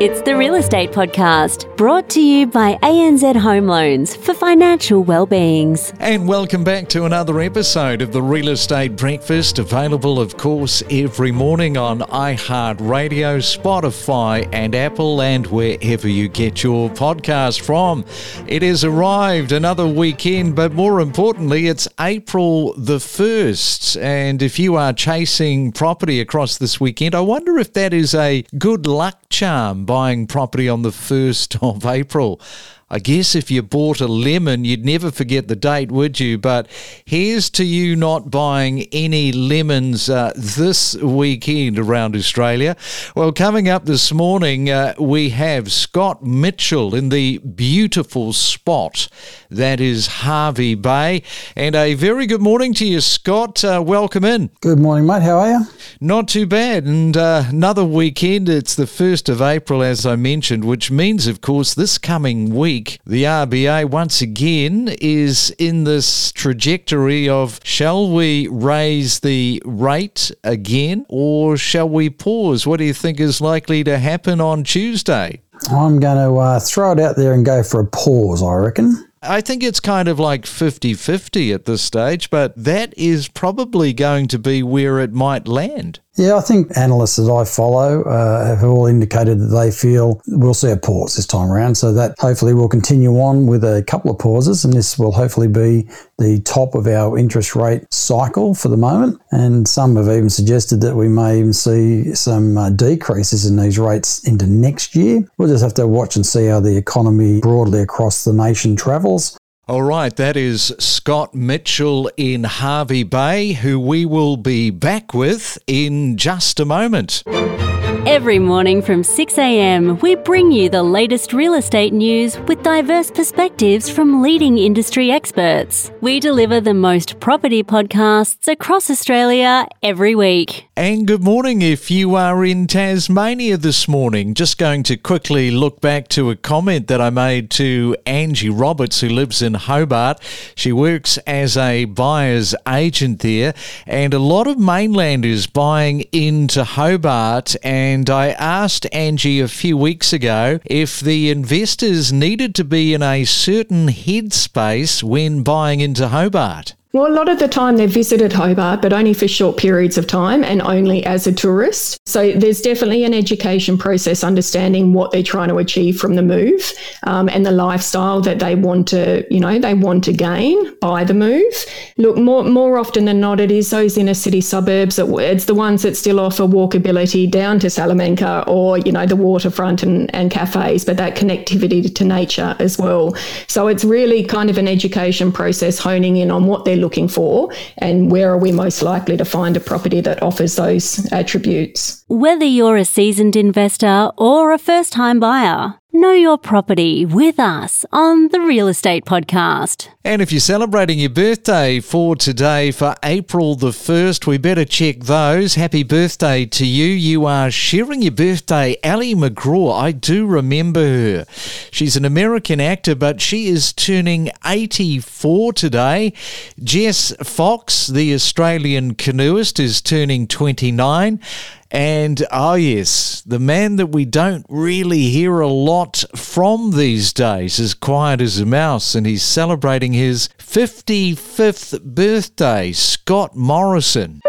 It's the Real Estate Podcast, brought to you by ANZ Home Loans for financial well-beings. And welcome back to another episode of the Real Estate Breakfast, available, of course, every morning on iHeartRadio, Spotify, and Apple, and wherever you get your podcast from. It has arrived another weekend, but more importantly, it's April the 1st. And if you are chasing property across this weekend, I wonder if that is a good luck charm buying property on the 1st of April. I guess if you bought a lemon, you'd never forget the date, would you? But here's to you not buying any lemons uh, this weekend around Australia. Well, coming up this morning, uh, we have Scott Mitchell in the beautiful spot that is Hervey Bay. And a very good morning to you, Scott. Uh, welcome in. Good morning, mate. How are you? Not too bad. And uh, another weekend. It's the 1st of April, as I mentioned, which means, of course, this coming week week, the RBA once again is in this trajectory of shall we raise the rate again or shall we pause? What do you think is likely to happen on Tuesday? I'm going to uh, throw it out there and go for a pause, I reckon. I think it's kind of like 50 50 at this stage, but that is probably going to be where it might land. Yeah, I think analysts that I follow uh, have all indicated that they feel we'll see a pause this time around. So that hopefully will continue on with a couple of pauses, and this will hopefully be the top of our interest rate cycle for the moment. And some have even suggested that we may even see some uh, decreases in these rates into next year. We'll just have to watch and see how the economy broadly across the nation travels. All right, that is Scott Mitchell in Hervey Bay, who we will be back with in just a moment. Every morning from 6am, we bring you the latest real estate news with diverse perspectives from leading industry experts. We deliver the most property podcasts across Australia every week. And good morning if you are in Tasmania this morning. Just going to quickly look back to a comment that I made to Angie Roberts, who lives in Hobart. She works as a buyer's agent there, and a lot of mainlanders buying into Hobart and and I asked Angie a few weeks ago if the investors needed to be in a certain headspace when buying into Hobart. Well, a lot of the time they've visited Hobart, but only for short periods of time and only as a tourist. So there's definitely an education process understanding what they're trying to achieve from the move um, and the lifestyle that they want to, you know, they want to gain by the move. Look, more more often than not, it is those inner city suburbs. That, it's the ones that still offer walkability down to Salamanca or you know the waterfront and, and cafes, but that connectivity to nature as well. So it's really kind of an education process honing in on what they're looking for and where are we most likely to find a property that offers those attributes. Whether you're a seasoned investor or a first time buyer, Know your property with us on the Real Estate Podcast. And if you're celebrating your birthday for today, for April the 1st, we better check those. Happy birthday to you. You are sharing your birthday, Ali MacGraw, I do remember her. She's an American actor, but she is turning 84 today. Jess Fox, the Australian canoeist, is turning 29. And oh, yes, the man that we don't really hear a lot from these days, as quiet as a mouse, and he's celebrating his 55th birthday, Scott Morrison.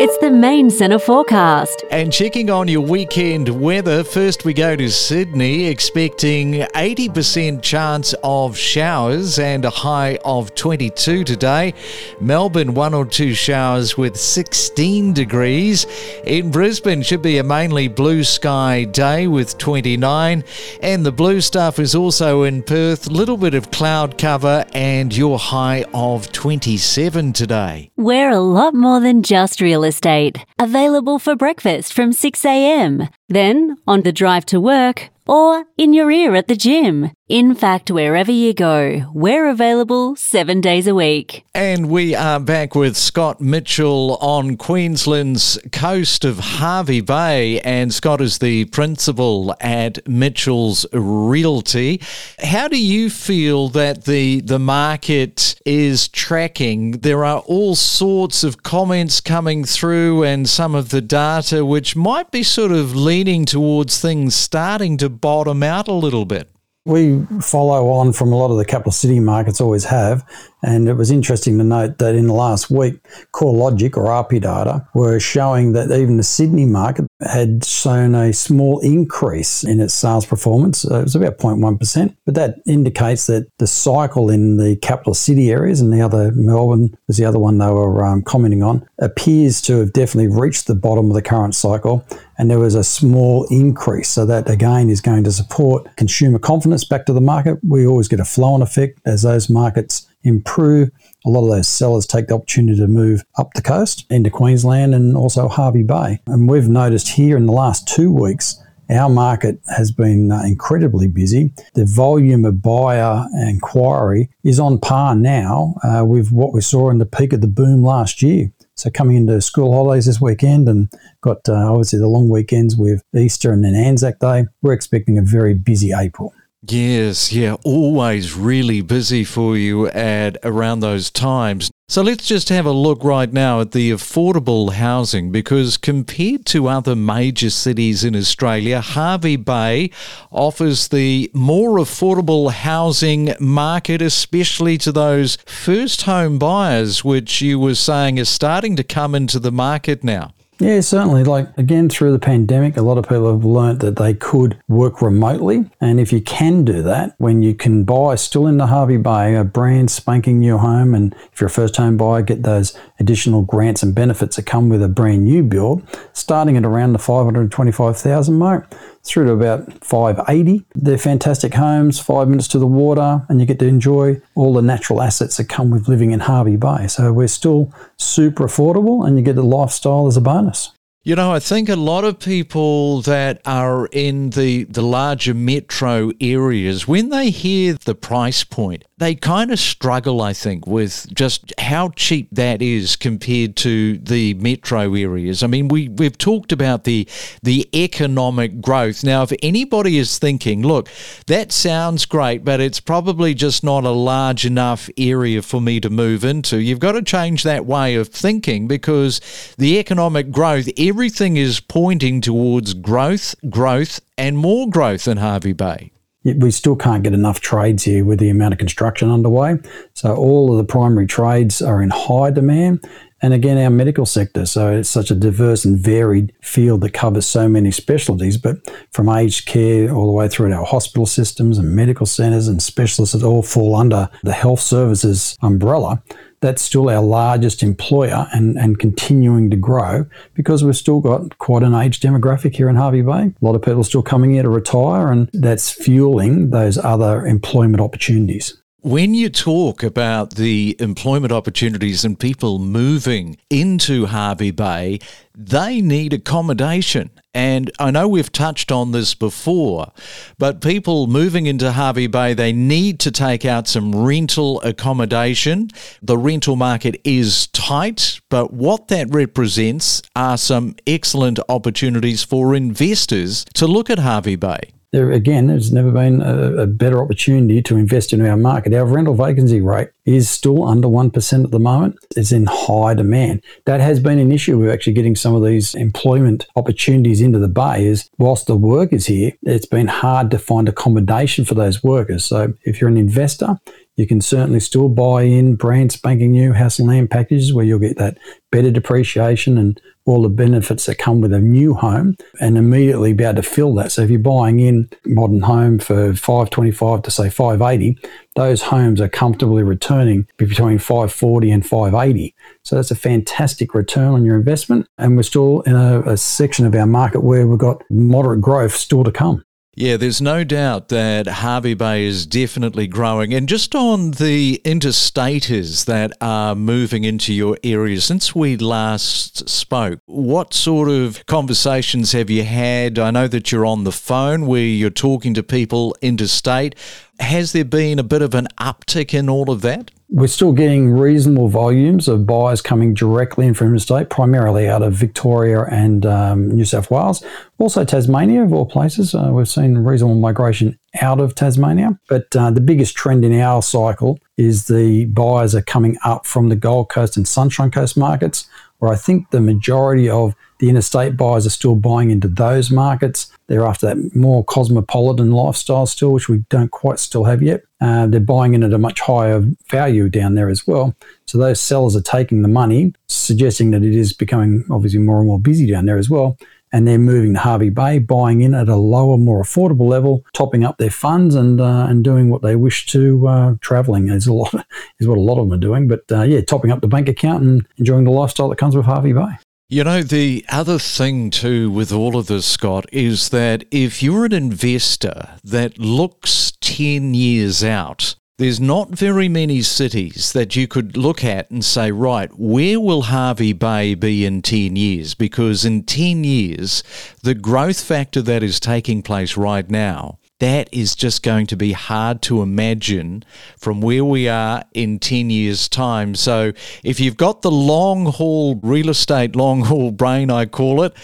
It's the main centre forecast. And checking on your weekend weather, first we go to Sydney, expecting 80% chance of showers and a high of 22 today. Melbourne, one or two showers with 16 degrees. In Brisbane, should be a mainly blue sky day with 29. And the blue stuff is also in Perth, little bit of cloud cover and your high of 27 today. We're a lot more than just real estate. Available for breakfast from 6am, then on the drive to work or in your ear at the gym. In fact, wherever you go, we're available seven days a week. And we are back with Scott Mitchell on Queensland's coast of Hervey Bay. And Scott is the principal at Mitchell's Realty. How do you feel that the, the market is tracking? There are all sorts of comments coming through and some of the data which might be sort of leaning towards things starting to bottom out a little bit. We follow on from a lot of the capital city markets always have, and it was interesting to note that in the last week, CoreLogic or RP data were showing that even the Sydney market had shown a small increase in its sales performance. It was about 0.1%, but that indicates that the cycle in the capital city areas and the other, Melbourne was the other one they were um, commenting on, appears to have definitely reached the bottom of the current cycle and there was a small increase. So that again is going to support consumer confidence back to the market. We always get a flow on effect as those markets improve. A lot of those sellers take the opportunity to move up the coast into Queensland and also Hervey Bay. And we've noticed here in the last two weeks, our market has been uh, incredibly busy. The volume of buyer inquiry is on par now uh, with what we saw in the peak of the boom last year. So coming into school holidays this weekend and got uh, obviously the long weekends with Easter and then Anzac Day, we're expecting a very busy April. Yes, yeah, always really busy for you at around those times. So let's just have a look right now at the affordable housing because compared to other major cities in Australia, Hervey Bay offers the more affordable housing market, especially to those first home buyers, which you were saying are starting to come into the market now. Yeah, certainly. Like, again, through the pandemic, a lot of people have learnt that they could work remotely. And if you can do that, when you can buy still in the Hervey Bay a brand spanking new home, and if you're a first home buyer, get those additional grants and benefits that come with a brand new build, starting at around the 525,000 mark, through to about 580. They're fantastic homes, five minutes to the water, and you get to enjoy all the natural assets that come with living in Hervey Bay. So we're still super affordable, and you get the lifestyle as a bonus. You know, I think a lot of people that are in the, the larger metro areas, when they hear the price point, they kind of struggle, I think, with just how cheap that is compared to the metro areas. I mean, we, we've talked about the the economic growth. Now, if anybody is thinking, look, that sounds great, but it's probably just not a large enough area for me to move into, you've got to change that way of thinking because the economic growth, everything is pointing towards growth, growth, and more growth in Hervey Bay. We still can't get enough trades here with the amount of construction underway. So, all of the primary trades are in high demand. And again, our medical sector. So, it's such a diverse and varied field that covers so many specialties, but from aged care all the way through to our hospital systems and medical centres and specialists that all fall under the health services umbrella that's still our largest employer and, and continuing to grow because we've still got quite an age demographic here in Hervey Bay. A lot of people still coming here to retire, and that's fueling those other employment opportunities. When you talk about the employment opportunities and people moving into Hervey Bay, they need accommodation. And I know we've touched on this before, but people moving into Hervey Bay, they need to take out some rental accommodation. The rental market is tight, but what that represents are some excellent opportunities for investors to look at Hervey Bay there again, there's never been a, a, better opportunity to invest in our market. Our rental vacancy rate is still under 1% at the moment. It's in high demand. That has been an issue with actually getting some of these employment opportunities into the bay is whilst the work is here, it's been hard to find accommodation for those workers. So if you're an investor, you can certainly still buy in brand spanking new house and land packages where you'll get that better depreciation and all the benefits that come with a new home and immediately be able to fill that. So if you're buying in modern home for 525 to say 580, those homes are comfortably returning between 540 and 580. So that's a fantastic return on your investment. And we're still in a, a section of our market where we've got moderate growth still to come. Yeah, there's no doubt that Hervey Bay is definitely growing. And just on the interstaters that are moving into your area, since we last spoke, what sort of conversations have you had? I know that you're on the phone where you're talking to people interstate. Has there been a bit of an uptick in all of that? We're still getting reasonable volumes of buyers coming directly in from state, primarily out of Victoria and um, New South Wales. Also, Tasmania, of all places. Uh, we've seen reasonable migration out of Tasmania. But uh, the biggest trend in our cycle is the buyers are coming up from the Gold Coast and Sunshine Coast markets, where I think the majority of the interstate buyers are still buying into those markets. They're after that more cosmopolitan lifestyle still, which we don't quite still have yet. Uh, they're buying in at a much higher value down there as well. So those sellers are taking the money, suggesting that it is becoming obviously more and more busy down there as well. And they're moving to Hervey Bay, buying in at a lower, more affordable level, topping up their funds and uh, and doing what they wish to. Uh, traveling is a lot is what a lot of them are doing. But uh, yeah, topping up the bank account and enjoying the lifestyle that comes with Hervey Bay. You know, the other thing too with all of this, Scott, is that if you're an investor that looks 10 years out, there's not very many cities that you could look at and say, right, where will Hervey Bay be in 10 years? Because in 10 years, the growth factor that is taking place right now that is just going to be hard to imagine from where we are in 10 years' time. So, if you've got the long haul real estate, long haul brain, I call it,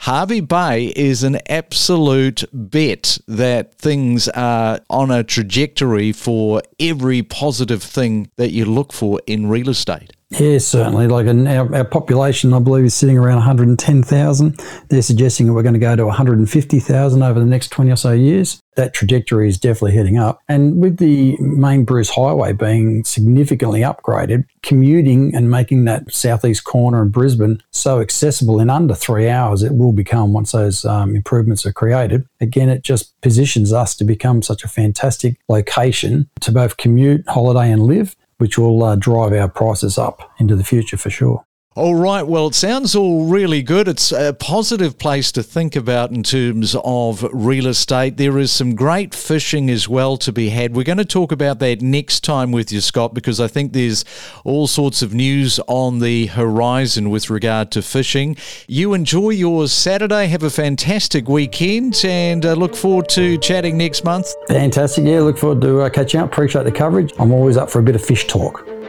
Hervey Bay is an absolute bet that things are on a trajectory for every positive thing that you look for in real estate. Yeah, certainly. Like our, our population, I believe, is sitting around 110,000. They're suggesting that we're going to go to 150,000 over the next 20 or so years. That trajectory is definitely heading up. And with the main Bruce Highway being significantly upgraded, commuting and making that southeast corner of Brisbane so accessible in under three hours, it will become once those um, improvements are created. Again, it just positions us to become such a fantastic location to both commute, holiday, and live which will uh, drive our prices up into the future for sure. All right. Well, it sounds all really good. It's a positive place to think about in terms of real estate. There is some great fishing as well to be had. We're going to talk about that next time with you, Scott, because I think there's all sorts of news on the horizon with regard to fishing. You enjoy your Saturday. Have a fantastic weekend and uh, look forward to chatting next month. Fantastic. Yeah, look forward to uh, catching up. Appreciate the coverage. I'm always up for a bit of fish talk.